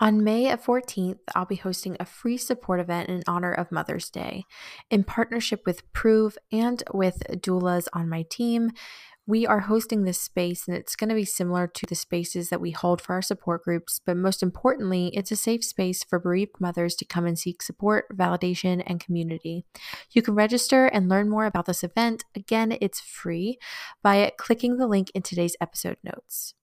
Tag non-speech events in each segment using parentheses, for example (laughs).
On May 14th, I'll be hosting a free support event in honor of Mother's Day. In partnership with Proov and with doulas on my team, we are hosting this space and it's going to be similar to the spaces that we hold for our support groups, but most importantly, it's a safe space for bereaved mothers to come and seek support, validation, and community. You can register and learn more about this event. Again, it's free by clicking the link in today's episode notes.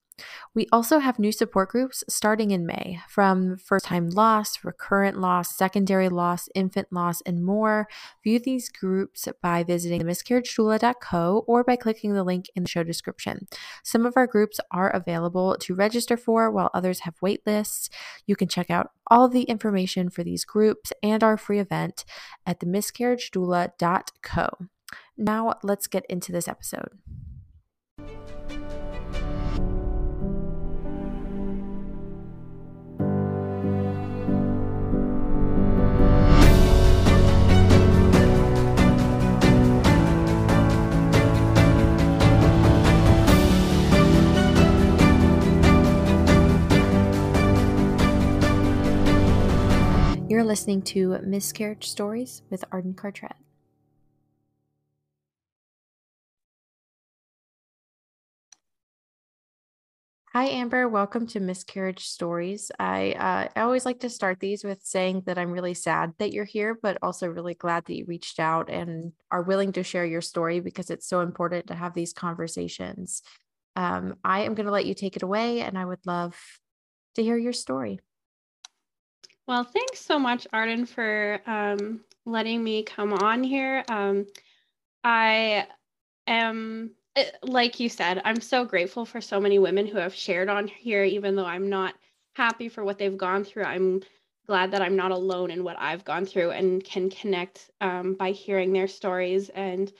We also have new support groups starting in May from first time loss, recurrent loss, secondary loss, infant loss, and more. View these groups by visiting miscarriagedoula.co or by clicking the link in the show description. Some of our groups are available to register for, while others have wait lists. You can check out all the information for these groups and our free event at the miscarriagedoula.co. Now, let's get into this episode. You're listening to Miscarriage Stories with Arden Cartrette. Hi, Amber. Welcome to Miscarriage Stories. I, uh, I always like to start these with saying that I'm really sad that you're here, but also really glad that you reached out and are willing to share your story because it's so important to have these conversations. Um, I am going to let you take it away, and I would love to hear your story. Well, thanks so much, Arden, for um, letting me come on here. Um, I am, eh, like you said, I'm so grateful for so many women who have shared on here, even though I'm not happy for what they've gone through. I'm glad that I'm not alone in what I've gone through and can connect um, by hearing their stories and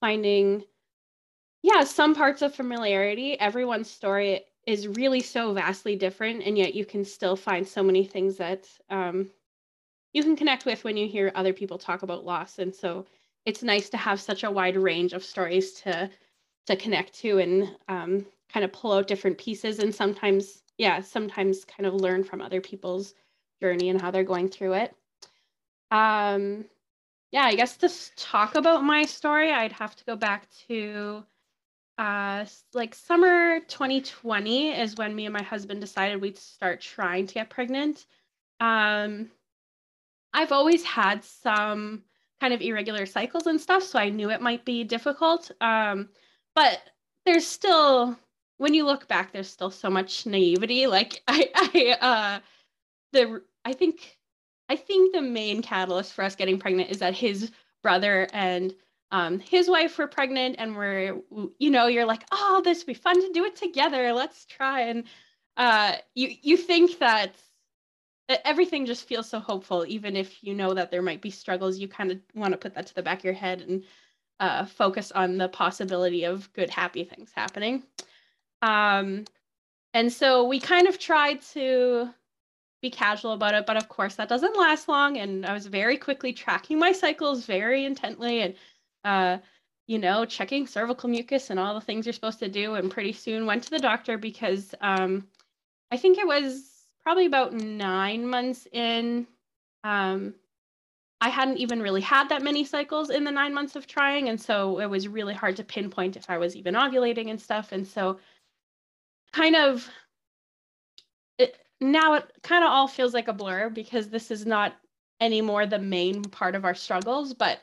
finding, yeah, some parts of familiarity. Everyone's story is really so vastly different and yet you can still find so many things that um, you can connect with when you hear other people talk about loss. And so it's nice to have such a wide range of stories to to connect to and um, kind of pull out different pieces and sometimes yeah sometimes kind of learn from other people's journey and how they're going through it. Um yeah i guess to talk about my story i'd have to go back to uh, like summer 2020 is when me and my husband decided we'd start trying to get pregnant. Um, I've always had some kind of irregular cycles and stuff, so I knew it might be difficult. Um, but there's still, when you look back, there's still so much naivety. Like (laughs) I, I, uh, the I think, I think the main catalyst for us getting pregnant is that his brother and um, his wife were pregnant and we're you know you're like oh this would be fun to do it together. Let's try. And uh, you you think that everything just feels so hopeful even if you know that there might be struggles you kind of want to put that to the back of your head and uh, focus on the possibility of good happy things happening. Um, and so we kind of tried to be casual about it but of course that doesn't last long and i was very quickly tracking my cycles very intently and uh, you know, checking cervical mucus and all the things you're supposed to do. And pretty soon went to the doctor because um, I think it was probably about nine months in. Um, I hadn't even really had that many cycles in the nine months of trying. And so it was really hard to pinpoint if I was even ovulating and stuff. And so, kind of, it, now it kind of all feels like a blur because this is not anymore the main part of our struggles. But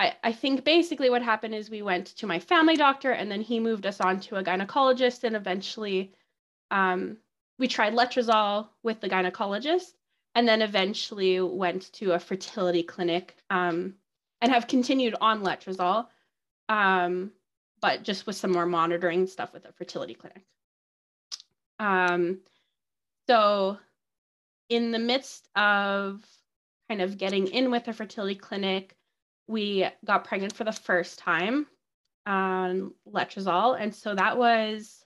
I, I think basically what happened is we went to my family doctor and then he moved us on to a gynecologist and eventually um, we tried letrozole with the gynecologist and then eventually went to a fertility clinic um, and have continued on letrozole um, but just with some more monitoring stuff with the fertility clinic. Um, so in the midst of kind of getting in with a fertility clinic we got pregnant for the first time on letrozole. And so that was,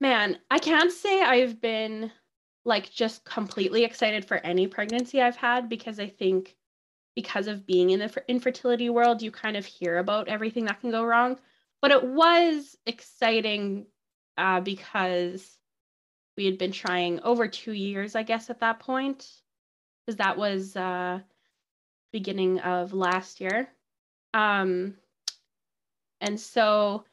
man, I can't say I've been like just completely excited for any pregnancy I've had because I think because of being in the infertility world, you kind of hear about everything that can go wrong. But it was exciting uh, because we had been trying over two years, I guess, at that point, because that was uh, beginning of last year. Um, and so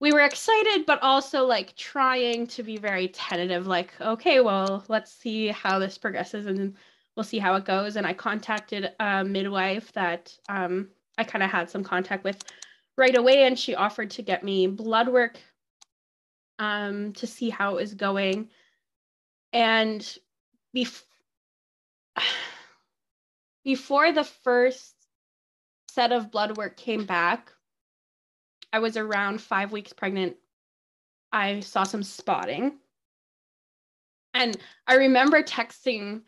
we were excited, but also like trying to be very tentative, like, okay, well, let's see how this progresses and we'll see how it goes. And I contacted a midwife that um, I kind of had some contact with right away, and she offered to get me blood work um, to see how it was going. And bef- before the first set of blood work came back, I was around five weeks pregnant. I saw some spotting. And I remember texting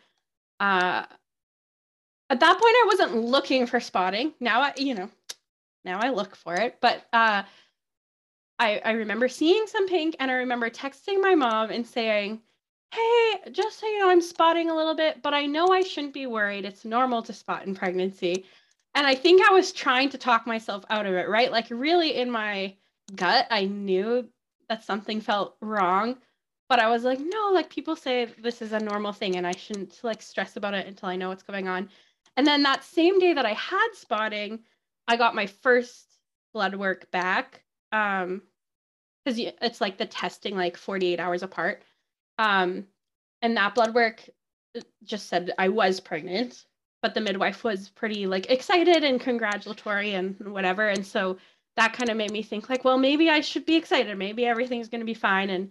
uh, at that point, I wasn't looking for spotting. Now I, you know, now I look for it. But uh, I, I remember seeing some pink and I remember texting my mom and saying, Hey, just so you know, I'm spotting a little bit, but I know I shouldn't be worried. It's normal to spot in pregnancy. And I think I was trying to talk myself out of it, right? Like, really, in my gut, I knew that something felt wrong but I was like, no, like people say this is a normal thing and I shouldn't like stress about it until I know what's going on. And then that same day that I had spotting, I got my first blood work back. Um, because it's like the testing like 48 hours apart. Um, and that blood work uh, just said I was pregnant, but the midwife was pretty like excited and congratulatory and whatever. And so that kind of made me think like, well, maybe I should be excited. Maybe everything's going to be fine. And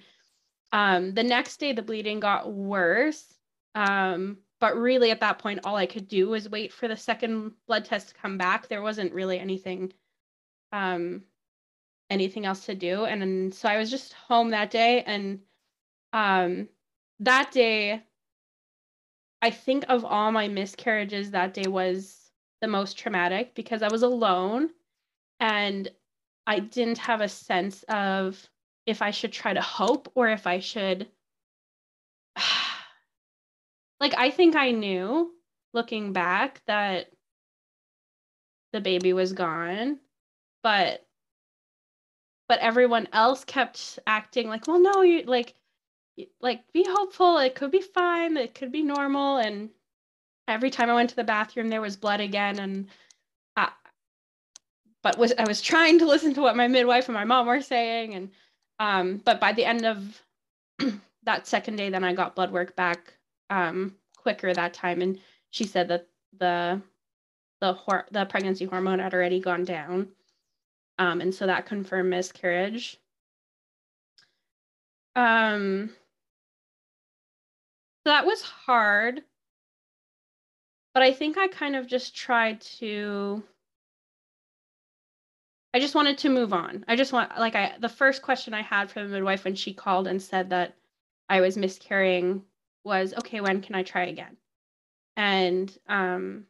um, the next day, the bleeding got worse. Um, but really, at that point, all I could do was wait for the second blood test to come back. There wasn't really anything, um, anything else to do. And, and so I was just home that day. And um, that day, I think of all my miscarriages, that day was the most traumatic because I was alone and I didn't have a sense of if I should try to hope or if I should (sighs) like I think I knew looking back that the baby was gone, but but everyone else kept acting like, well, no, you like like be hopeful. It could be fine. It could be normal. And every time I went to the bathroom, there was blood again. And I, but was I was trying to listen to what my midwife and my mom were saying, and um, but by the end of (clears throat) that second day, then I got blood work back um, quicker that time, and she said that the the hor- the pregnancy hormone had already gone down, um, and so that confirmed miscarriage. Um, so that was hard, but I think I kind of just tried to I just wanted to move on. I just want like I the first question I had for the midwife when she called and said that I was miscarrying was, okay, when can I try again? And um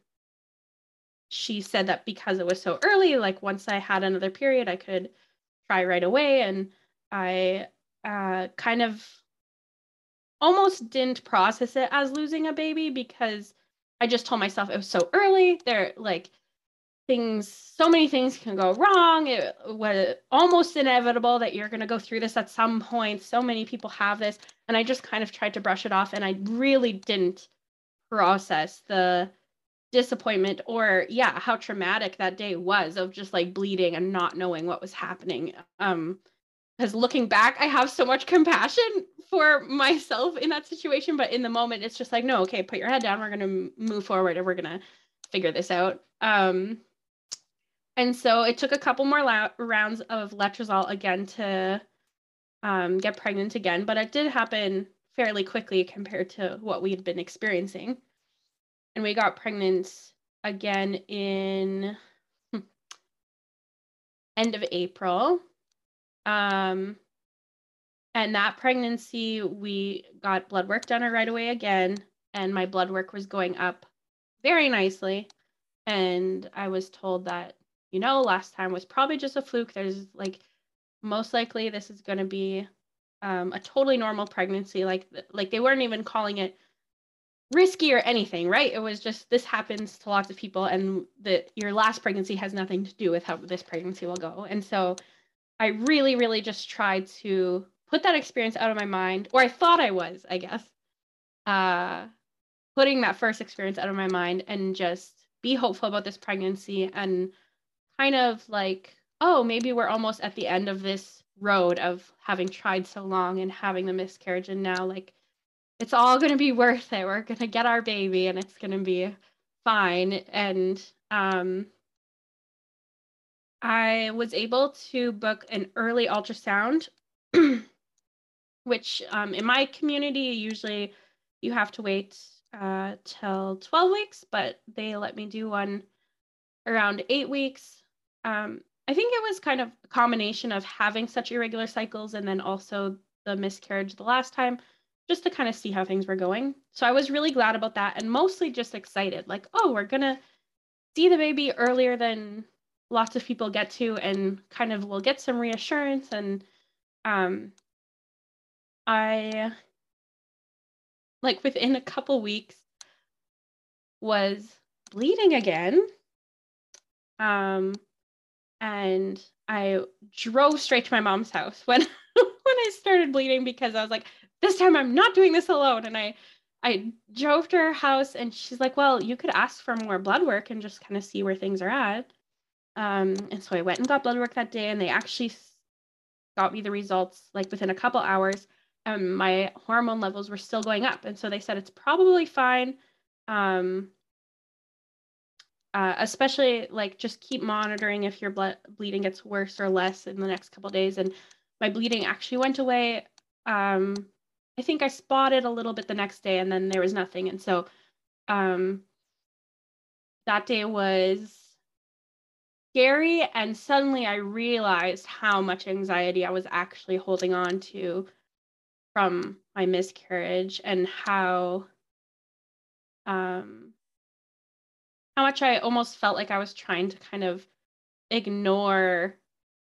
she said that because it was so early, like once I had another period, I could try right away. And I uh, kind of almost didn't process it as losing a baby because I just told myself it was so early. There, like, things so many things can go wrong. It was almost inevitable that you're going to go through this at some point. So many people have this. And i just kind of tried to brush it off and i really didn't process the disappointment or yeah how traumatic that day was of just like bleeding and not knowing what was happening. Um because looking back i have so much compassion for myself in that situation but in the moment it's just like no okay put your head down we're going to move forward and we're going to figure this out um and so it took a couple more la- rounds of letrozole again to um, get pregnant again, but it did happen fairly quickly compared to what we had been experiencing. And we got pregnant again in hmm, end of April. Um, and that pregnancy, we got blood work done right away again, and my blood work was going up very nicely. And I was told that you know, last time was probably just a fluke. There's like most likely this is going to be um, a totally normal pregnancy. Like like they weren't even calling it risky or anything, right? It was just this happens to lots of people, and that your last pregnancy has nothing to do with how this pregnancy will go. And so I really, really just tried to put that experience out of my mind, or I thought I was, I guess. Uh, putting that first experience out of my mind and just be hopeful about this pregnancy and kind of like, oh, maybe we're almost at the end of this road of having tried so long and having the miscarriage and now like it's all going to be (laughs) worth it. We're going to get our baby and it's going to be fine and um I was able to book an early ultrasound (clears throat) which um, in my community usually you have to wait uh, till 12 weeks, but they let me do one around eight weeks. Um, I think it was kind of a combination of having such irregular cycles and then also the miscarriage the last time, just to kind of see how things were going. So I was really glad about that and mostly just excited like, oh, we're going to see the baby earlier than lots of people get to and kind of will get some reassurance and um I like within a couple weeks was bleeding again. Um and I drove straight to my mom's house when (laughs) when I started bleeding because I was like this time I'm not doing this alone and I I drove to her house and she's like, "Well, you could ask for more blood work and just kind of see where things are at." Um and so I went and got blood work that day and they actually got me the results like within a couple hours um, my hormone levels were still going up. And so they said it's probably fine. Um, uh, especially like just keep monitoring if your blood bleeding gets worse or less in the next couple days. And my bleeding actually went away. Um, I think I spotted a little bit the next day and then there was nothing. And so um, that day was scary. And suddenly I realized how much anxiety I was actually holding on to from my miscarriage and how um how much I almost felt like I was trying to kind of ignore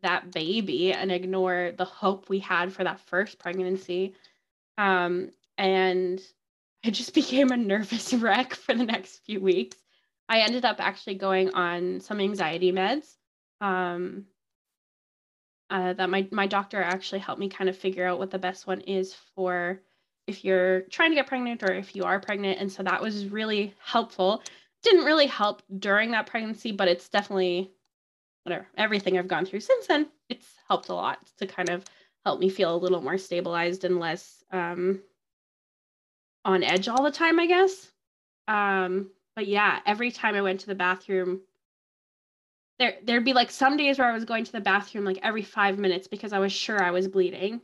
that baby and ignore the hope we had for that first pregnancy. Um, and I just (laughs) became a nervous wreck for the next few weeks. I ended up actually going on some anxiety meds. Um, uh, that my my doctor actually helped me kind of figure out what the best one is for if you're trying to get pregnant or if you are pregnant and so that was really helpful didn't really help during that pregnancy but it's definitely whatever everything i've gone through since then it's helped a lot to kind of help me feel a little more stabilized and less um, on edge all the time i guess um, but yeah every time i went to the bathroom there there'd be like some days where I was going to the bathroom like every five minutes because I was sure I was bleeding.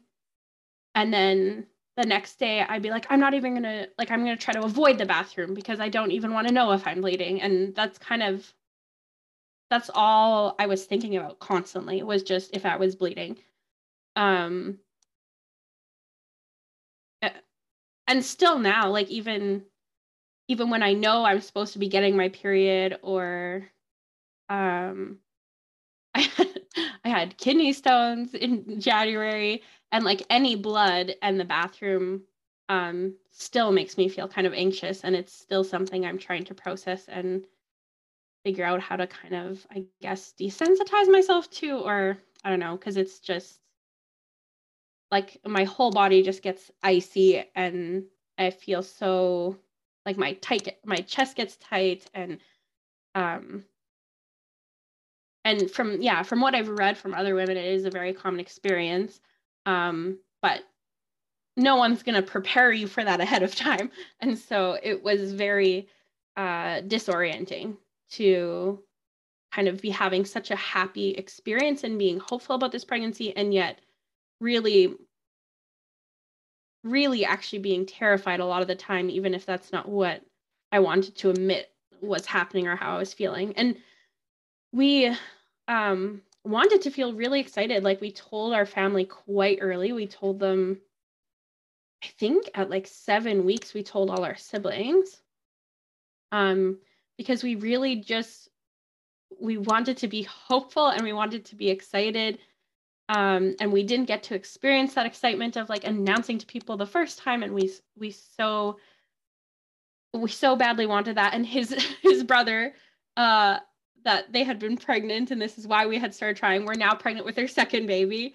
And then the next day I'd be like, I'm not even gonna like I'm gonna try to avoid the bathroom because I don't even want to know if I'm bleeding. And that's kind of that's all I was thinking about constantly was just if I was bleeding. Um and still now, like even even when I know I'm supposed to be getting my period or um (laughs) I had, I had kidney stones in January and like any blood and the bathroom um still makes me feel kind of anxious and it's still something I'm trying to process and figure out how to kind of I guess desensitize myself to or I don't know cuz it's just like my whole body just gets icy and I feel so like my tight my chest gets tight and um and from yeah from what i've read from other women it is a very common experience um, but no one's going to prepare you for that ahead of time. (laughs) And so it was very uh, disorienting to kind of be having such a happy experience and being hopeful about this pregnancy and yet really really actually being terrified a lot of the time even if that's not what i wanted to admit was happening or how i was feeling. And we um wanted to feel really excited. Like we told our family quite early. We told them i think at like 7 weeks we told all our siblings um because we really just we wanted to be hopeful and we wanted to be excited um and we didn't get to experience that excitement of like announcing to people the first time and we we so we so badly wanted that and his (laughs) his brother uh that they had been pregnant and this is why we had started trying. We're now pregnant with their second baby.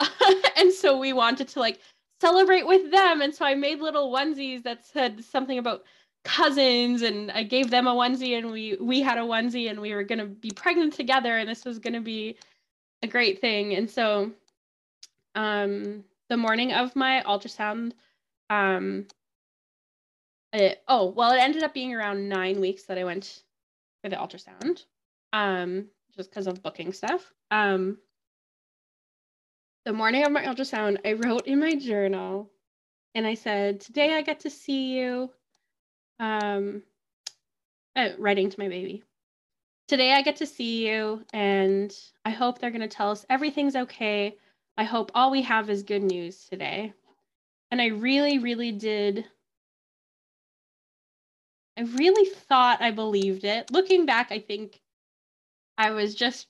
(laughs) and so we wanted to like celebrate with them. And so I made little onesies that said something about cousins and I gave them a onesie and we we had a onesie and we were going to be pregnant together and this was going to be a great thing. And so um the morning of my ultrasound um it, oh, well it ended up being around 9 weeks that I went for the ultrasound. Um just because of booking stuff. Um the morning of my ultrasound, I wrote in my journal and I said, Today I get to see you. Um, uh, writing to my baby. Today I get to see you, and I hope they're going to tell us everything's okay. I hope all we have is good news today. And I really, really did. I really thought I believed it. Looking back, I think I was just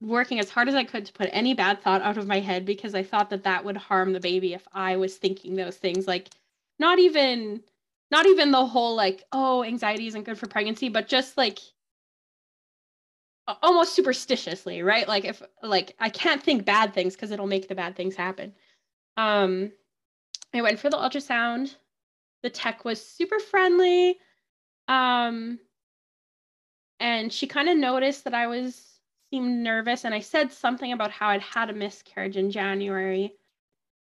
working as hard as I could to put any bad thought out of my head because I thought that that would harm the baby if I was thinking those things. Like, not even, not even the whole like, oh, anxiety isn't good for pregnancy, but just like almost superstitiously, right? Like if like I can't think bad things because it'll make the bad things happen. Um, I went for the ultrasound. The tech was super friendly. Um, and she kind of noticed that I was seemed nervous and I said something about how I'd had a miscarriage in January.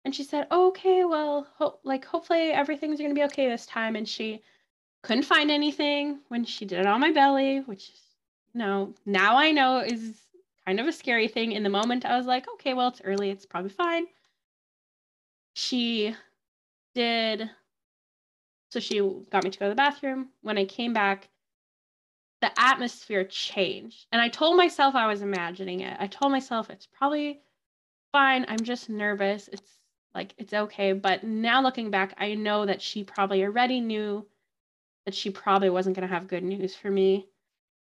And she said, "Okay, well, ho- like hopefully everything's going to be okay this time." And she couldn't find anything when she did it on my belly, which know, now I know is kind of a scary thing. In the moment I was like, "Okay, well, it's early, it's probably fine." She did so she got me to go to the bathroom. When I came back, the atmosphere changed. And I told myself I was imagining it. I told myself it's probably fine. I'm just nervous. It's like it's okay. But now looking back, I know that she probably already knew that she probably wasn't going to have good news for me.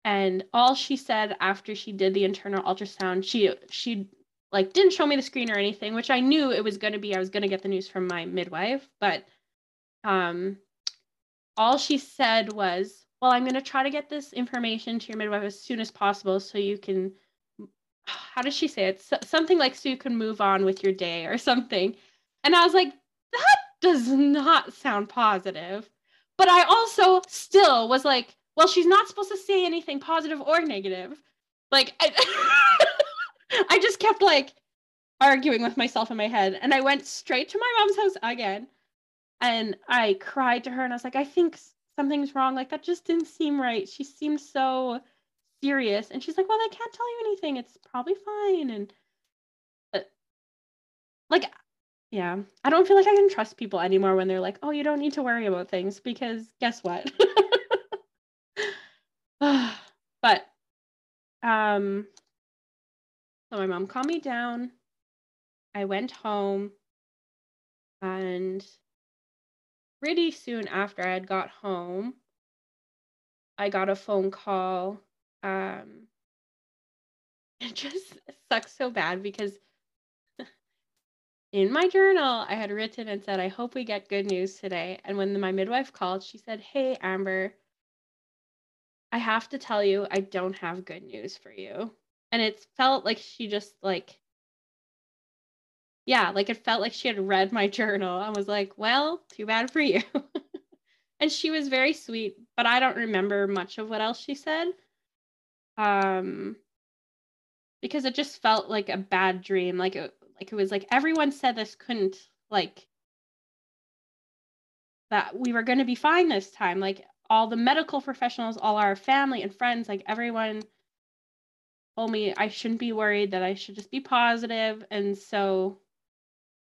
And all she said after she did the internal ultrasound, she she like didn't show me the screen or anything, which I knew it was going to be I was going to get the news from my midwife, but um all she said was well, I'm going to try to get this information to your midwife as soon as possible so you can, how does she say it? So, something like so you can move on with your day or something. And I was like, that does not sound positive. But I also still was like, well, she's not supposed to say anything positive or negative. Like, I, (laughs) I just kept like arguing with myself in my head. And I went straight to my mom's house again. And I cried to her and I was like, I think something's wrong. Like that just didn't seem right. She seemed so serious. And she's like, Well, I can't tell you anything. It's probably fine. And like yeah, I don't feel like I can trust people anymore when they're like, Oh, you don't need to worry about things because guess what? (laughs) but um so my mom calmed me down. I went home and pretty soon after I had got home, I got a phone call. Um, (laughs) it just sucks so bad because in my journal, I had written and said, I hope we get good news today. And when my midwife called, she said, Hey, Amber, I have to tell you, I don't have good news for you. And it felt like she just like yeah, like it felt like she had read my (laughs) journal and was like, well, too bad for you. (laughs) and she was very sweet, but I don't remember much of what else she said. Um because it just felt like a bad dream. Like it like it was like everyone said this couldn't like that we were going to be fine this time. Like all the medical professionals, all our family and friends, like everyone told me I shouldn't be worried, that I should just be positive. And so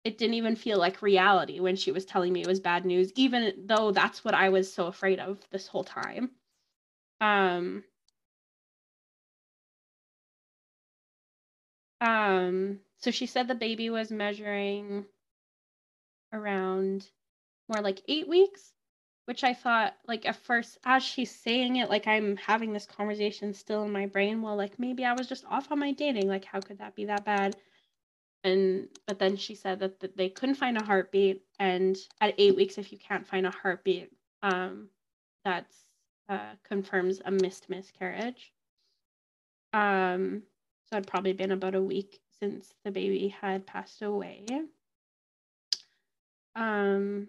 it didn't even feel like reality when she was telling me it was bad news, even though that's what I was so afraid of this whole time. Um, um, so she said the baby was measuring around more like eight weeks, which I thought, like, at first, as she's saying it, like, I'm having this conversation still in my brain. Well, like, maybe I was just off on my dating. Like, how could that be that bad? and but then she said that, that they couldn't find a heartbeat and at eight weeks if you can't find a heartbeat um that's uh, confirms a missed miscarriage um so it'd probably been about a week since the baby had passed away. Um,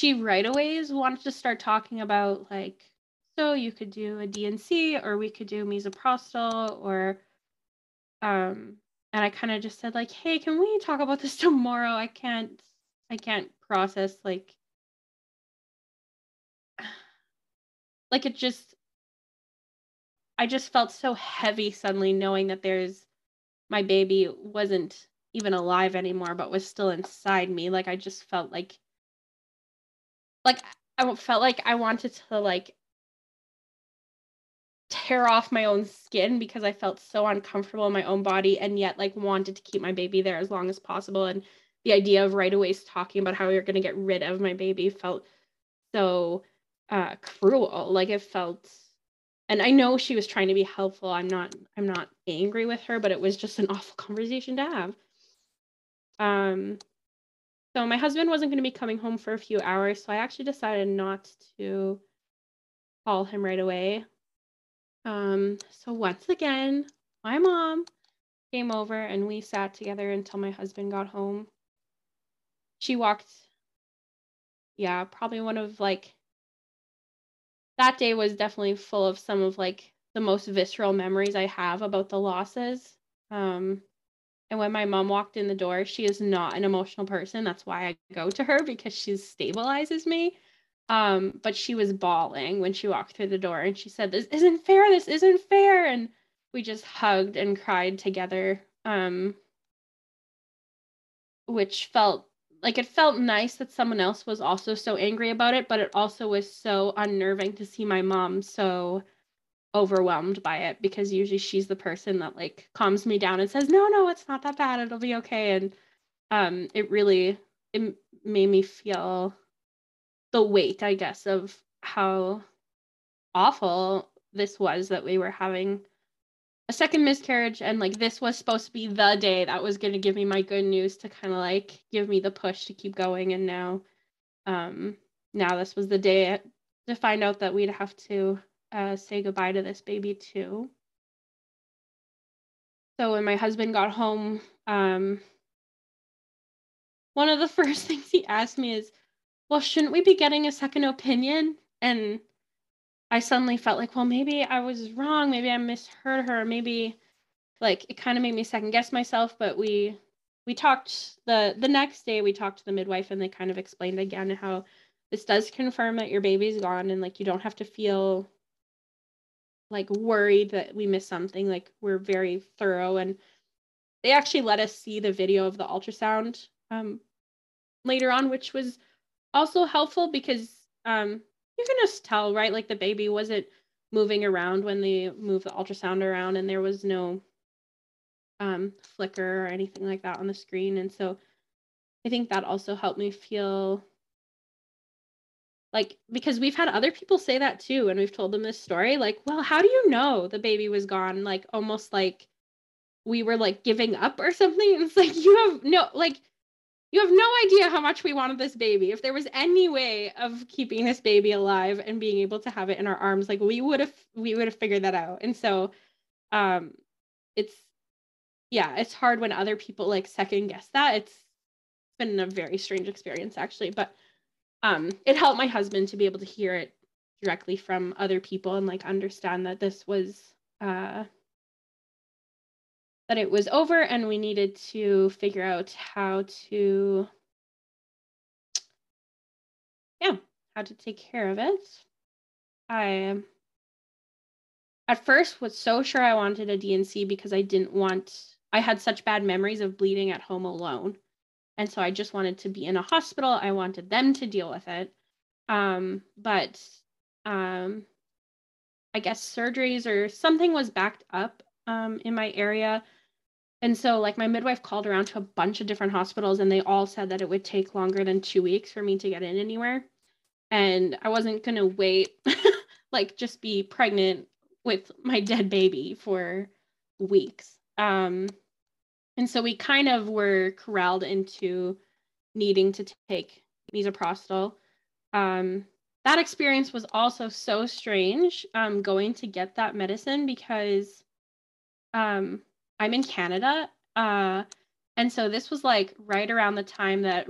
she right away wanted to start talking about like, so you could do a D&C or we could do misoprostol or, um, and I kind of just said like, hey, can we talk about this (laughs) tomorrow? I can't, I can't process like, (sighs) like it just I just felt so heavy suddenly knowing that there's my baby wasn't even alive anymore but was still inside me like I just felt like like I felt like I wanted to like tear off my own skin because I felt so uncomfortable in my own body and yet like wanted to keep my baby there as long as possible and the idea of right away talking about how are going to get rid of my baby felt so uh cruel like it felt and I know she was trying to be helpful. I'm not I'm not angry with her, but it was just an awful (laughs) conversation to have. Um so my husband wasn't going to be coming home for a few hours, so I actually decided not to call him right away. Um so once again, my mom came over and we sat together until my husband got home. She walked yeah, probably one of like that day was definitely full of some of like the most visceral memories I have about the losses. Um, and when my mom walked in the door, she is not an emotional person. That's why I go to her because she stabilizes me. Um, but she was bawling when she walked through the door and she said, This isn't fair. This isn't fair. And we just hugged and cried together, um, which felt like it felt nice that someone else was also so angry about it, but it also was so unnerving to see my mom so overwhelmed by it because usually she's the person that like calms me down and says, "No, no, it's not that bad. It'll be okay." And um it really it made me feel the weight, I guess, of how awful this was that we were having a second miscarriage and like this was supposed to be the day that was going to give me my good news to kind of like give me the push to keep going and now um now this was the day to find out that we'd have to uh, say goodbye to this baby too so when my husband got home um one of the (laughs) first things he asked me is well shouldn't we be getting a second opinion and I suddenly felt like, well, maybe I was wrong. Maybe I misheard her. Maybe like it kind of made me second guess myself. But we we talked the the next day. We talked to the midwife, and they kind of explained again how this does confirm that your baby's gone, and like you don't have to feel like worried that we missed something. Like we're very thorough, and they actually let us see the video of the ultrasound um, later on, which was also helpful because um, you can just tell, right? Like the baby wasn't moving around when they moved the ultrasound around, and there was no um, flicker or anything like that on the screen. And so I think that also helped me feel like because we've had other people say that too, and we've told them this story. Like, well, how do you know the baby was gone? Like, almost like we were like giving up or (laughs) something. It's like you have no like you have no idea how much we wanted this baby. If there was any way of keeping this baby alive and being able to have it in our arms, like we would have we would have figured that out. And so um it's yeah, it's hard when other people like second guess that. It's been a very strange experience actually, but um it helped my husband to be able to hear it directly from other people and like understand that this was uh that it was over and we needed to figure out how to yeah how to take care of it. I at first was so sure i wanted a D&C because i didn't want i had such bad memories of bleeding at home alone and so i just wanted to be in a hospital i wanted them to deal with it um, but um, i guess surgeries or something was backed up um, in my area and so, like, my midwife called around to a bunch of different hospitals, and they all said that it would take longer than two weeks for me to get in anywhere. And I wasn't going to wait, (laughs) like, just be pregnant with my dead baby for weeks. Um, and so we kind of were corralled into needing to take misoprostol. Um, that experience was also so strange um, going to get that medicine because um, I'm in Canada. Uh, and so this was like right around the time that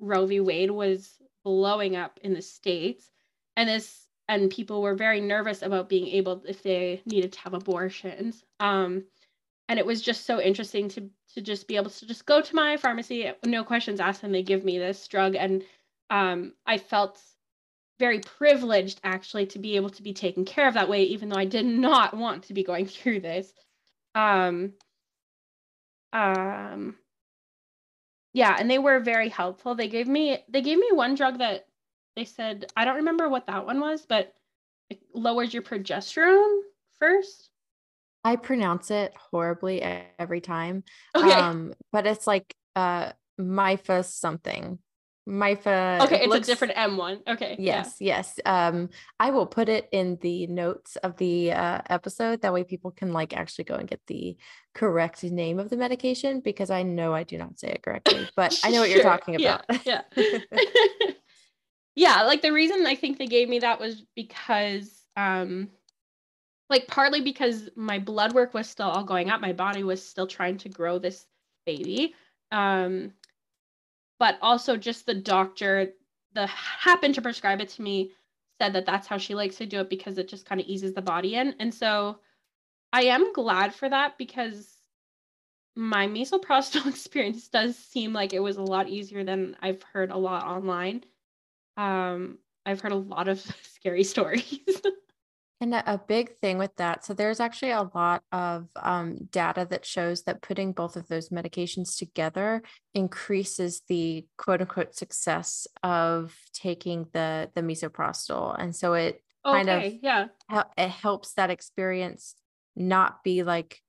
Roe v. Wade was blowing up in the States. And this and people were very nervous about being able if they needed to have abortions. Um, and it was just so interesting to to just be able to just go to my pharmacy, no questions asked, and they give me this drug. And um, I felt very privileged actually to be able to be taken care of that way, even though I did not want to be going (laughs) through this. Um, um, yeah, and they were very helpful. They gave me they gave me one drug that they said I don't remember what that one was, but it lowers your progesterone first. I pronounce it horribly every time. Okay. Um, but it's like uh Myfa something. Myfa. Okay, it's looks, a different M one. Okay. Yes, yeah. yes. Um, I will put it in the notes of the uh, episode. That way, people can like actually go and get the correct name of the medication because I know I do not say it correctly, but I know what sure. you're talking about. Yeah. Yeah. (laughs) (laughs) yeah. Like the reason I think they gave me that was because, um, like partly because my blood work was still all going up, my body was still trying to grow this baby. Um, but also just the doctor the happened to prescribe it to me said that that's how she likes to do it because it just kind of eases the body in and so i am glad for that because my misoprostol (laughs) experience does seem like it was a lot easier than i've heard a lot online um i've heard a lot of (laughs) scary stories (laughs) And a big thing with that, so there's actually a lot of um, data that shows that putting both of those medications together increases the quote unquote success of taking the the misoprostol, and so it okay, kind of yeah. it helps that experience not be like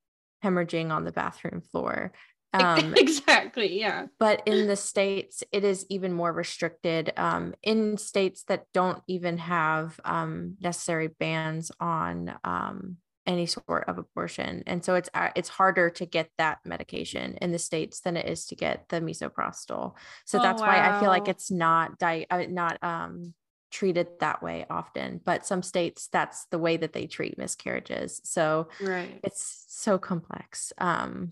hemorrhaging on the bathroom floor um, (laughs) exactly, yeah. But in the states, it is even more restricted. Um, in states that don't even have um, necessary bans on um, any sort of abortion, and so it's uh, it's harder to get that medication in the states than it is to get the misoprostol. So oh, that's wow. why I feel like it's not di- uh, not um, treated that way often but some states that's the way that they treat miscarriages so right. it's so complex um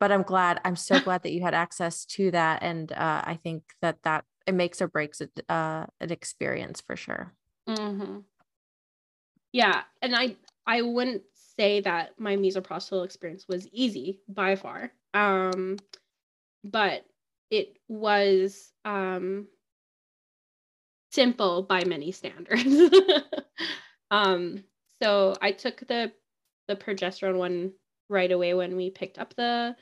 but I'm glad, I'm so (laughs) glad that you had access to that. And uh, I think that that it makes or breaks it, uh, an experience for sure. Mm-hmm. Yeah. And I, I wouldn't say that my misoprostol experience was easy by far. Um, but it was um, simple by many standards. (laughs) um, so I took the the progesterone one right away when we picked up the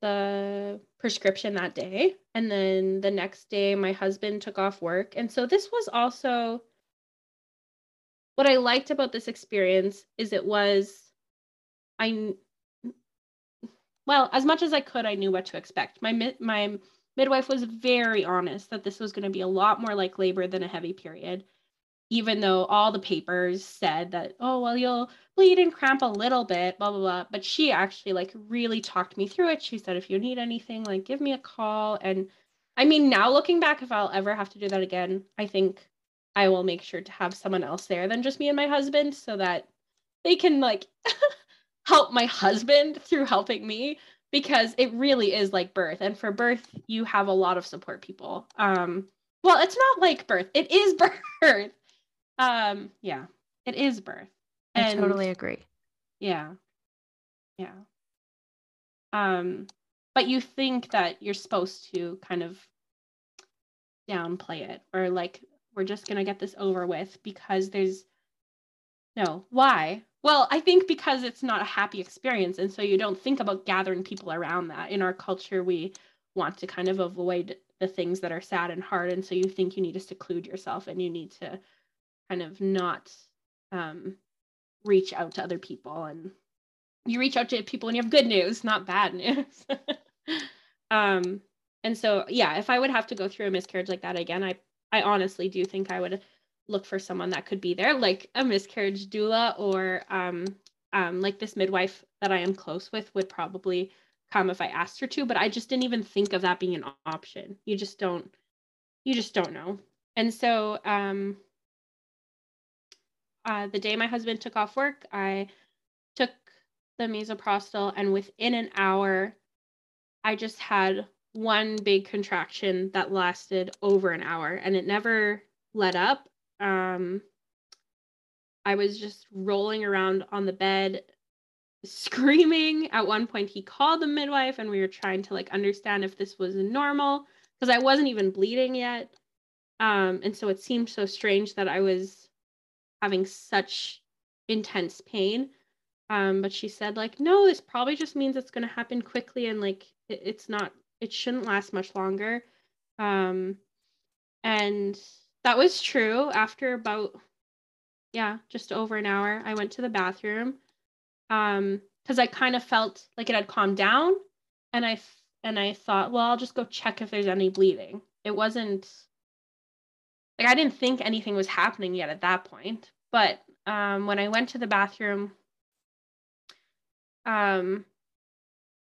the prescription that day. And then the next day, my husband took off work. And so this was also what I liked about this experience is it was, I, well, as much as I could, I knew what to expect. My, my midwife was very honest that this was going to be a lot more like labor than a heavy period even though all the papers said that, oh, well, you'll bleed and cramp a little bit, blah, blah, blah. But she actually like really talked me through it. She said, if you need anything, like give me a call. And I mean, now looking back, if I'll ever have to do that again, I think I will make sure to have someone else there than just me and my husband so that they can like (laughs) help my husband through helping me because it really is like birth. And for birth, you have a lot of support people. Um, well, it's not like birth, it is (laughs) birth um, yeah, it is birth. And, I totally agree. Yeah. Yeah. Um, but you think that you're supposed to kind of downplay it or like we're just going to get this over with because there's no, why? Well, I think because it's not a happy experience and so you don't think about gathering people around that. In our culture we want to kind of avoid the things that are sad and hard and so you think you need to seclude yourself and you need to kind of not um, reach out to other people and you reach out to people when you have good news not bad news. (laughs) Um, and so yeah if i would have to go through a miscarriage like that again i i honestly do think i would look for someone that could be there like a miscarriage doula or um, um, like this midwife that i am close with would probably come if i asked her to but i just didn't even think of that being an option. You just don't you just don't know. And so um uh, the day my husband took off work, I took the misoprostol, and within an hour, I just had one big contraction that lasted over an hour and it never let up. Um, I was just rolling around on the bed, screaming. At one point, he called the midwife, and we were trying to like understand if this was normal because I wasn't even bleeding yet. Um, and so it seemed so strange that I was having such intense pain. Um, but she said like, no, this probably just means it's gonna happen quickly and like it, it's not it shouldn't last much longer. Um, and that was true. After about, yeah, just over an hour, I went to the bathroom um, because I kind of felt like it had calmed down, and I and I thought, well, I'll just go check if there's any bleeding. It wasn't like I didn't think anything was happening yet at that point. But um, when I went to the bathroom, um,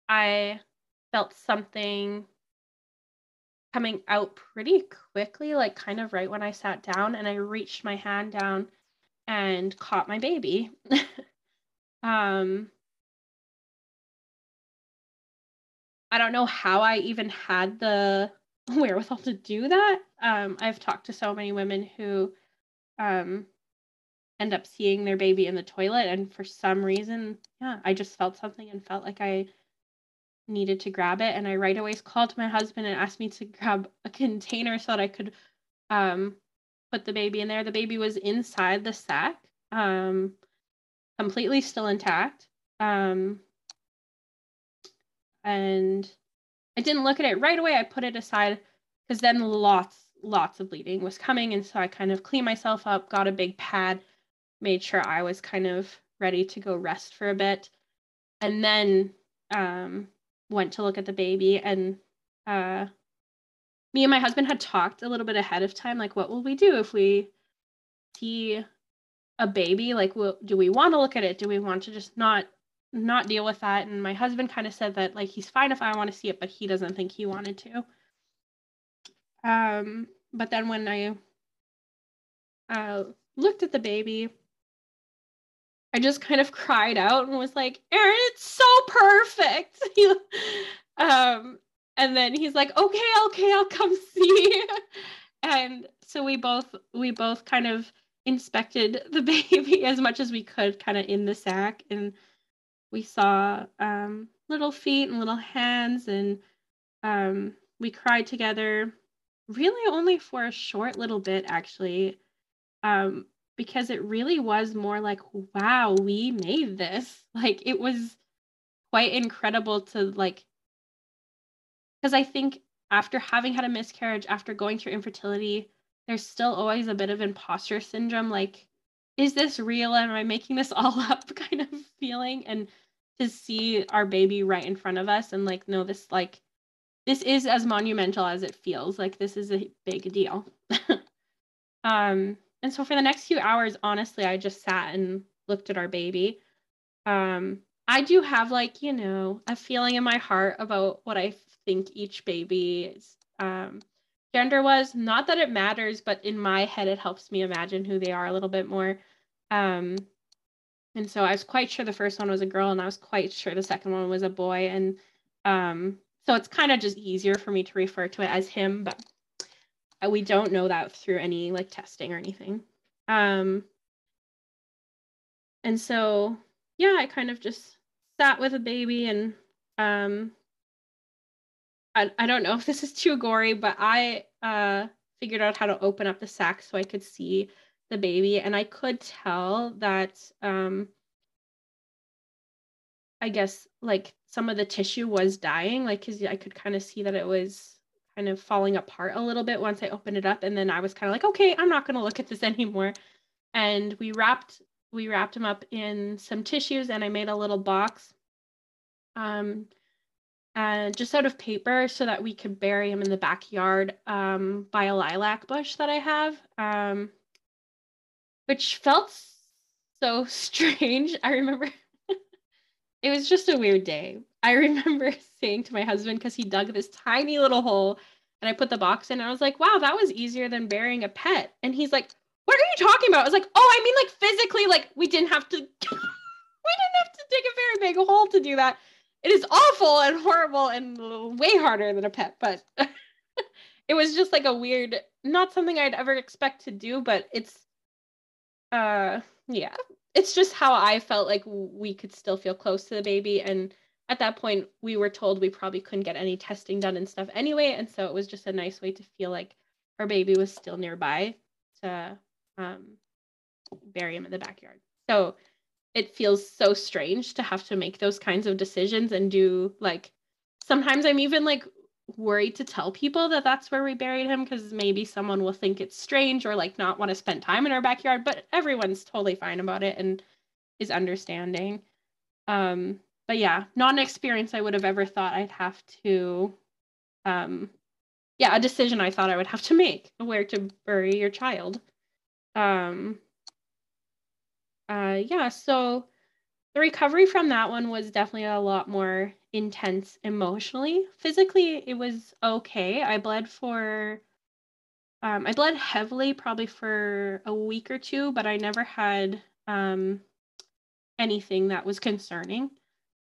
I felt something coming out pretty quickly, like kind of right when I sat down, and I reached my hand down and caught my baby. (laughs) um, I don't know how I even had the (laughs) wherewithal to do that. Um, I've talked to so many women who um, end up seeing their baby in the toilet, and for some reason, yeah, I just felt something and felt like I needed to grab it and I right away called my husband and asked me to (laughs) grab a container so that I could um, put the baby in there. The baby was inside the sac, um, completely still intact. Um, and I didn't look at it right away. I put it aside because then lots, lots of bleeding was coming. And so I kind of cleaned myself up, got a big pad, made sure I was kind of ready to go rest for a bit. And then um, went to look at the baby and uh me and my husband had talked a little bit ahead of time like what will we do if we see a baby like do we want to look at it do we want to just not not deal with that and my husband kind of said that like he's fine if i want to see it but he doesn't think he wanted to um but then when i uh looked at the baby I just kind of cried out and was like, Aaron, it's so perfect. (laughs) um, and then he's like, okay, okay, I'll come (laughs) see. and so we both we both kind of inspected the (laughs) baby as much as we could, kind of in the sac, and we saw um, little feet and little hands, and um, we cried together. Really, only for a short little bit, actually. Um, because it really was more like, wow, we made this. (laughs) Like it was quite incredible to like because I think after having had a miscarriage, after going through infertility, there's still always a bit of imposter syndrome like is this real am i making this (laughs) all up (laughs) kind of feeling and to see our baby right in front of us and like know this like this is as monumental as it feels like this is a big deal (laughs) um and so for the next few hours, honestly, I just sat and looked at our baby. Um, I do have like, you know, a feeling in my heart about what I think each baby's um, gender was. Not that it matters, but in my head, it helps me imagine who they are a little bit more. Um, and so I was quite sure the first one was a girl, and I was quite sure the second one was a boy. And um, so it's kind of just easier for me to refer to it as him, but we don't know that through any like testing or anything. Um, and so, yeah, I kind of just sat with a baby and um, I, I don't know if this is too gory, but I uh, figured out how to open up the sac so I could see the baby. And I could tell that, um, I guess, like some of the tissue was dying, like, because I could kind of see that it was kind of falling apart a little bit once I opened it up. And then I was kind of like, okay, I'm not going to look at this (laughs) anymore. And we wrapped we wrapped him up in some tissues and I made a little box um, and just out of paper so that we could bury him in the backyard um, by a lilac bush that I have, um, which felt so (laughs) strange. I remember (laughs) it was just a weird day. I remember (laughs) saying to my husband, because he dug this tiny little hole and I put the box in, and I was like, wow, that was easier than burying a pet. And he's like, what are you talking about? I was like, oh, I mean, like physically, like we didn't have to. We didn't have to dig a very big hole to do that. It is awful and horrible and way harder than a pet, but it was just like a weird, not something I'd ever expect to do, but it's, uh, yeah, it's just how I felt like we could still feel close to the baby. And at that point, we were told we probably couldn't get any testing done and stuff anyway. And so it was just a nice way to feel like our baby was still nearby to um, bury him in the backyard. So it feels so strange to have to make those kinds of decisions and do like sometimes I'm even like worried to tell people that that's where we buried him because maybe someone will think it's strange or like not want to spend time in our backyard but everyone's totally fine about it and is understanding. Um but yeah not an experience i would have ever thought i'd have to um yeah a decision i thought i would have to make where to bury your child. Um uh yeah so the recovery from that one was definitely a lot more intense emotionally. Physically, it was okay. I bled for um, I bled heavily probably for a week or two, but I never had um, anything that was concerning.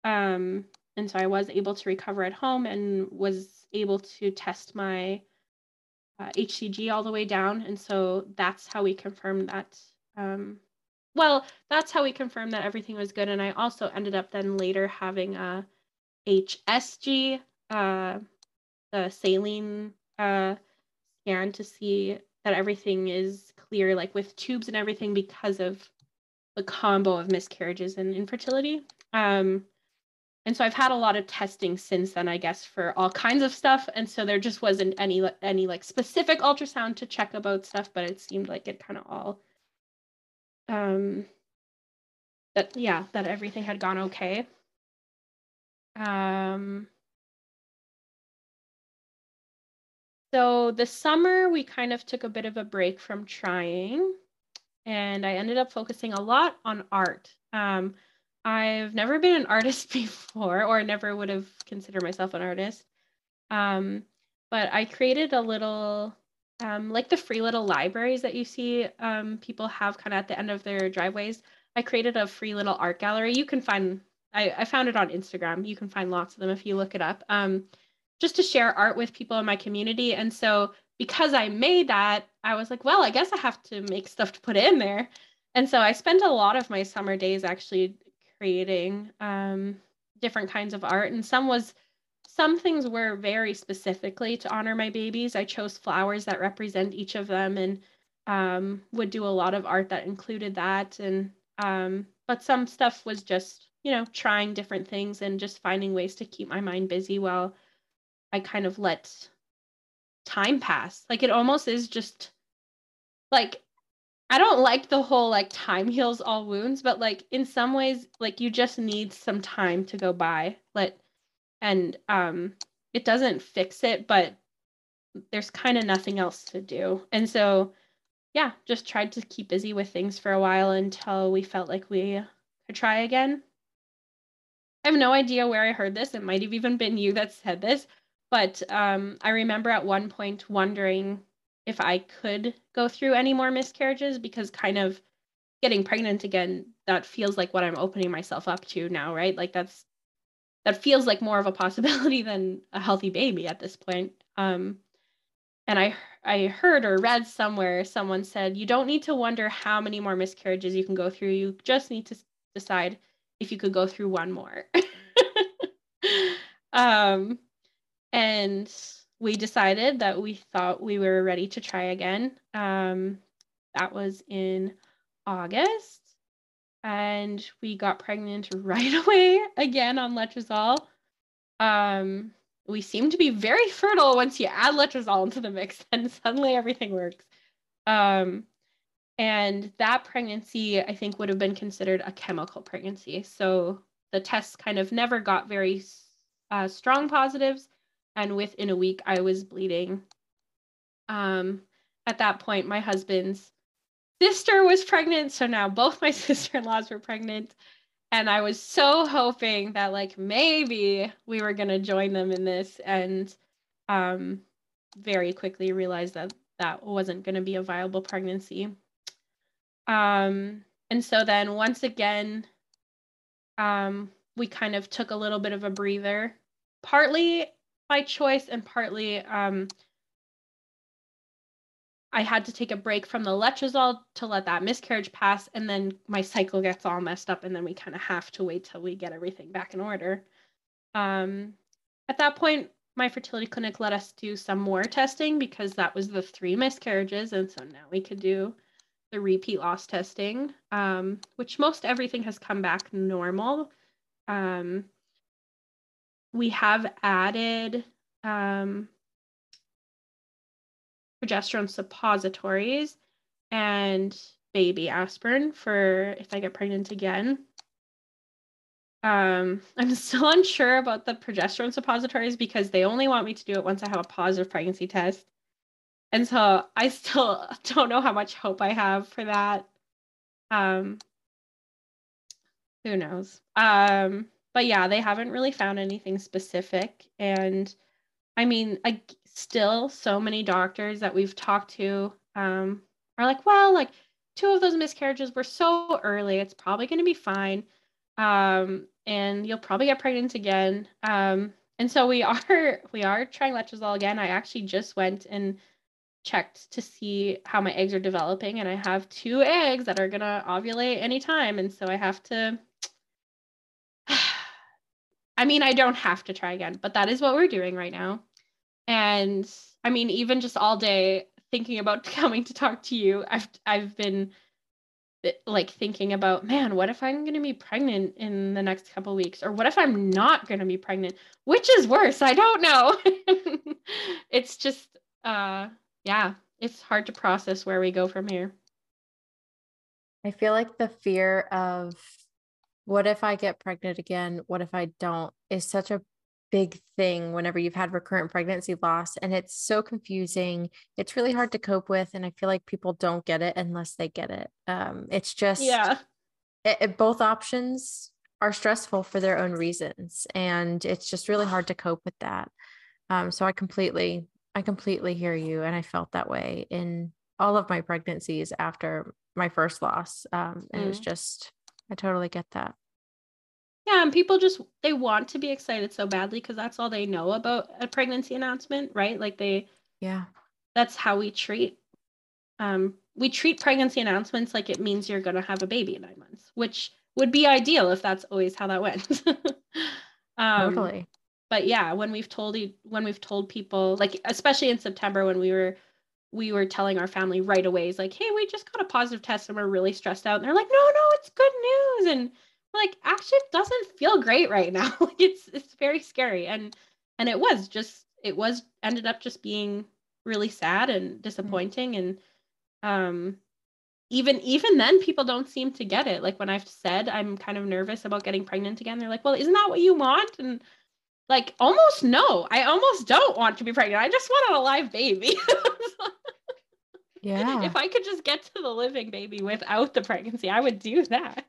Um, and so I was able to recover at home and was able to test my uh, HCG all the way down. And so that's how we confirmed that um, well, that's how we confirmed that everything was good. And I also ended up then later having a HSG, uh, the saline uh, scan to see that everything is clear, like with tubes and everything, because of the combo of miscarriages and infertility. Um, and so I've had a lot of testing since then, I guess, for all kinds of stuff. And so there just wasn't any any like specific ultrasound to check about stuff, but it seemed like it kind of all um, that yeah that everything had gone okay. Um, so the summer we kind of took a bit of a break from trying, and I ended up focusing a lot on art. Um, I've never been an (laughs) artist before, or never would have considered myself an artist. Um, but I created a little um, like the free little libraries that you see um, people have kind of at the end of their driveways. I created a free little art gallery. You can find, I, I found it on Instagram. You can find lots of them if you look it up, um, just to share art with people in my community. And so because I made that, I was like, well, I guess I have to make stuff to put in there. And so I spent a lot of my summer days actually creating um, different kinds of art. And some was some things were very specifically to honor my babies. I chose flowers that represent each of them and um, would do a lot of art that included that. And um, but some stuff was just you know trying different things and just finding ways to keep my mind busy while I kind of let time pass. Like it almost is just like I don't like the whole like time heals all wounds, but like in some ways, like you just need some time to go by. Let and um, it doesn't fix it, but there's kind of nothing else to do. And so, yeah, just tried to keep busy with things for a while until we felt like we could try again. I have no idea where I heard this. It might have even been you that said this, but um, I remember at one point wondering if I could go through any more miscarriages because kind of getting pregnant again, that feels like what I'm opening myself up to now, right? Like that's that feels like more of a possibility (laughs) than a healthy baby at this point. Um, and I I heard or read somewhere someone said you don't need to wonder how many more miscarriages you can go through. You just need to decide if you could go through one more. (laughs) um, and we decided that we thought we were ready to try again. Um, that was in August and we got pregnant (laughs) right away again on letrozole. Um, we seem to be very fertile once you add letrozole into the mix, (laughs) and suddenly everything works. Um, and that pregnancy, I think, would have been considered a chemical pregnancy. So the tests kind of never got very uh, strong positives, and within a week, I was bleeding. Um, at that point, my husband's sister was pregnant. So now both my (laughs) sister in laws were pregnant. And I was so hoping that, like, maybe we were going to join them in this. And um, very quickly realized that that wasn't going to be a viable pregnancy. Um, and so then once again, um, we kind of took a little bit of a breather, partly by choice and partly um, I had to take a break from the letrozole to let that miscarriage pass, and then my cycle gets all messed up, and then we kind of have to wait till we get everything back in order. Um, at that point, my fertility clinic let us do some more testing because that was the three miscarriages, and so now we could do the repeat loss testing, um, which most everything has come back normal. Um, we have added um, progesterone suppositories and baby aspirin for if I get pregnant again. Um, (laughs) I'm still unsure about the progesterone suppositories because they only want me to do it once I have a positive pregnancy test. And so I still (laughs) don't know how much hope I have for that. Um, who knows? Um, but yeah, they haven't really found anything specific. And I mean, I still so many doctors that we've talked to um, are like, well, like two of those miscarriages were so early, it's probably going to be fine. Um, and you'll probably get pregnant again. Um, and so we (laughs) are we are trying letrozole again. I actually just went and checked to see how my eggs are developing, and I have two eggs that are gonna ovulate anytime, and so I have to. (sighs) I mean, I don't have to try again, but that is what we're doing right now. And I mean, even just all day thinking about (laughs) coming to talk to you, I've I've been eh, like thinking about, man, what if I'm going to be pregnant in the next couple weeks or what if I'm not going to be pregnant? Which is worse? I don't know. (laughs) it's just uh yeah, it's hard to process where we go from here. I feel like the fear of what if I get pregnant again? What if I don't is such a big thing whenever you've had recurrent pregnancy loss and it's so confusing. It's really hard to cope with and i feel like people don't get it unless they get it. Um it's just yeah. it, it, both options are stressful for their own reasons and it's just really hard to cope with that. Um so i completely i completely hear you and i felt that way in all of my pregnancies after my first loss. Um and mm. it was just i totally get that yeah, and people just they want to be excited so badly because that's all they know about a pregnancy announcement, right? Like they Yeah. That's how we treat um we treat pregnancy announcements like it means you're going to have a baby in 9 months, which would be ideal if that's always how that went. (laughs) um, totally. But yeah, when we've told when we've told people like especially in September when we were we were telling our family right away is like, "Hey, we just got a positive test and we're really stressed out." And they're like, "No, no, it's good news." And like actually doesn't feel great right now. (laughs) Like it's it's very scary. And and it was just it was ended up just being really sad and mm-hmm. disappointing. And um even even then people don't seem to get it. Like when i've said i'm kind of nervous about getting pregnant again they're like well isn't that what you want? And like almost no. I almost don't want to be pregnant. I just want a live baby. (laughs) Yeah. If i could just get to the living baby without the pregnancy i would do that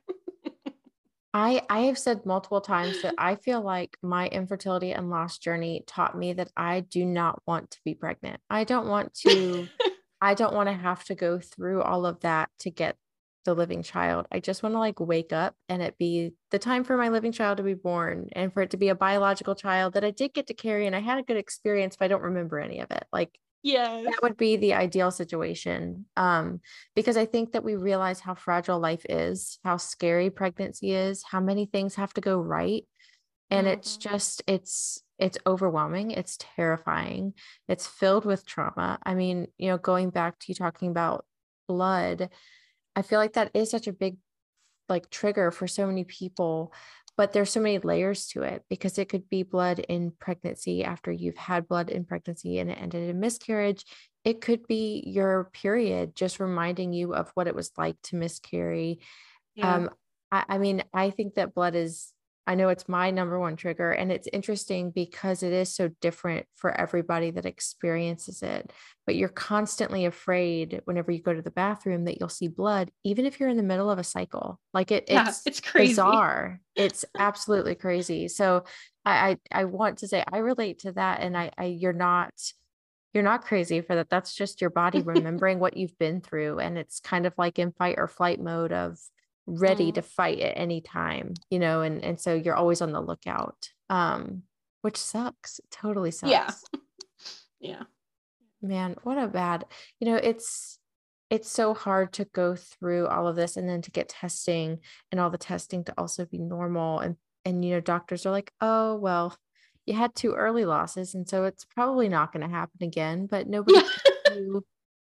I I have said multiple times that I feel like my infertility and loss journey taught me that I do not want to be pregnant. I don't want to (laughs) I don't want to have to go through all of that to get the living child. I just want to like wake up and it be the time for my living child to be born and for it to be a biological child that I did get to carry and I had a good experience, but I don't remember any of it. Like yeah that would be the ideal situation um because i think that we realize how fragile life is how scary pregnancy is how many things have to go right and mm-hmm. it's just it's it's overwhelming it's terrifying it's filled with trauma i mean you know going back to you talking about blood i feel like that is such a big like trigger for so many people but there's so many layers to it because it could be blood in pregnancy after you've had blood in pregnancy and it ended in miscarriage it could be your period just reminding you of what it was like to miscarry yeah. um I, I mean i think that blood is I know it's my number one trigger. And it's interesting because it is so different for everybody that experiences it. But you're constantly afraid whenever you go to the bathroom that you'll see blood, even if you're in the middle of a cycle. Like it, yeah, it's, it's crazy. bizarre. (laughs) It's absolutely crazy. So I, I, I want to say I relate to that. And I, I you're not you're not crazy for that. That's just your body (laughs) remembering what you've been through. And it's kind of like in fight or flight mode of ready mm. to fight at any time, you know, and and so you're always on the lookout. Um, which sucks. It totally sucks. Yeah. (laughs) yeah. Man, what a bad, you know, it's it's so hard to go through all of this and then to get testing and all the testing to also be normal and and you know doctors are like oh well you had two early losses and so it's probably not going to happen again but nobody (laughs) you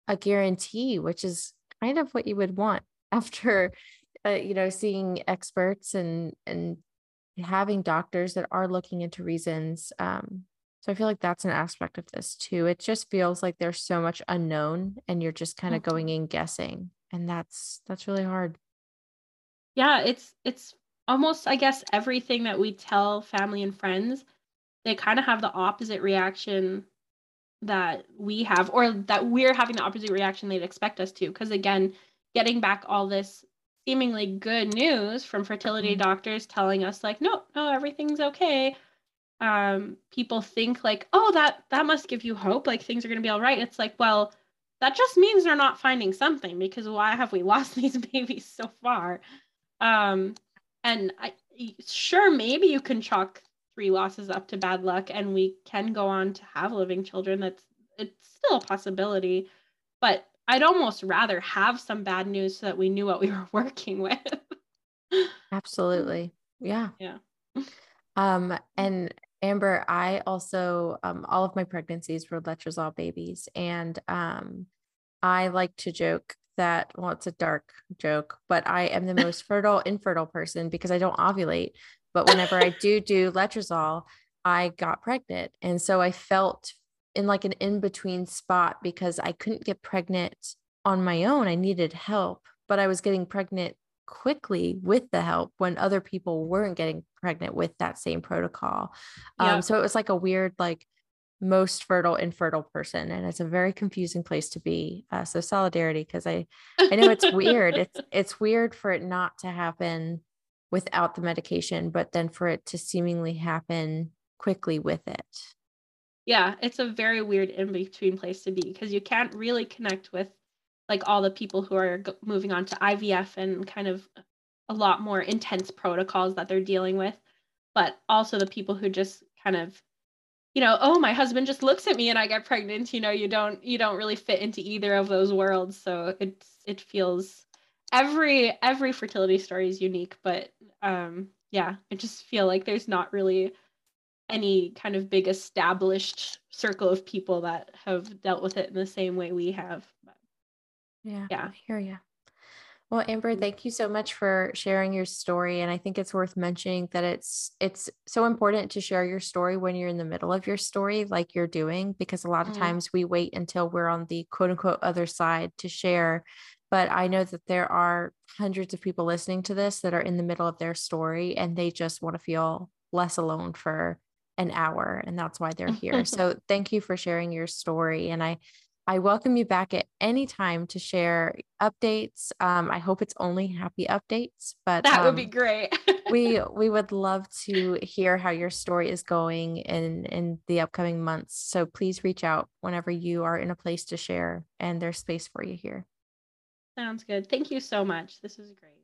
a guarantee which is kind of what you would want after uh, you know seeing experts and and having doctors that are looking into reasons um so I feel like that's an aspect of this too. It just feels like there's so much unknown and you're just kind of mm-hmm. going in guessing. And that's that's really hard. Yeah, it's it's almost I guess everything that we tell family and friends, they kind of have the opposite reaction that we have or that we're having the opposite reaction they'd expect us to because again, getting back all this seemingly good news from fertility mm-hmm. doctors telling us like no, no, everything's okay um, people think like, oh, that that must give you hope, like things are going to be all right. It's like, well, that just means they're not finding something because why have we (laughs) lost these babies so far? Um, and I sure maybe you can chalk three losses up to bad luck, and we can go on to have living children. That's it's still a possibility, but I'd almost rather have some bad news so that we knew what we (laughs) were working with. Absolutely. Yeah. Yeah. Um, and Amber, I also um, all of my pregnancies were letrozole babies, and um, I like to joke that well, it's a dark joke, but I am the most (laughs) fertile infertile person because I don't ovulate. But whenever I do do letrozole, I got pregnant, and so I felt in like an in between spot because I couldn't get pregnant on my own. I needed help, but I was getting pregnant quickly with the help when other people weren't getting pregnant with that same protocol. Um, so it was like a weird, like most fertile infertile person, and it's a very confusing place to be. Uh, so solidarity, because I, I know it's weird. It's (laughs) it's weird for it not to happen without the medication, but then for it to seemingly happen quickly with it. Yeah, it's a very weird in between place to be because you can't really connect with like all the people who are moving on to IVF and kind of a lot more intense protocols that they're dealing with, but also the people who just kind of you know, oh, my husband just looks at me and I get pregnant, you know, you don't you don't really fit into either of those worlds, so it's it feels every every fertility story is unique, but um yeah, I just feel like there's not really any kind of big established circle of people that have dealt with it in the same way we have. Yeah. Yeah. I hear you. Well, Amber, thank you so much for sharing your story. And I think it's worth mentioning that it's it's so important to share your story when you're in the middle of your story, like you're doing, because a lot of mm-hmm. times we wait until we're on the quote unquote other side to share. But I know that there are hundreds of people listening to this that are in the middle of their story and they just want to feel less alone for an hour. And that's why they're here. (laughs) so thank you for sharing your story. And I I welcome you back at any time to share updates. Um, I hope it's only happy updates, but that um, would be um, great. (laughs) we we would love to hear how your story is going in in the upcoming months. So please reach out whenever you are in a place to share, and there's space for you here. Sounds good. Thank you so much. This is great.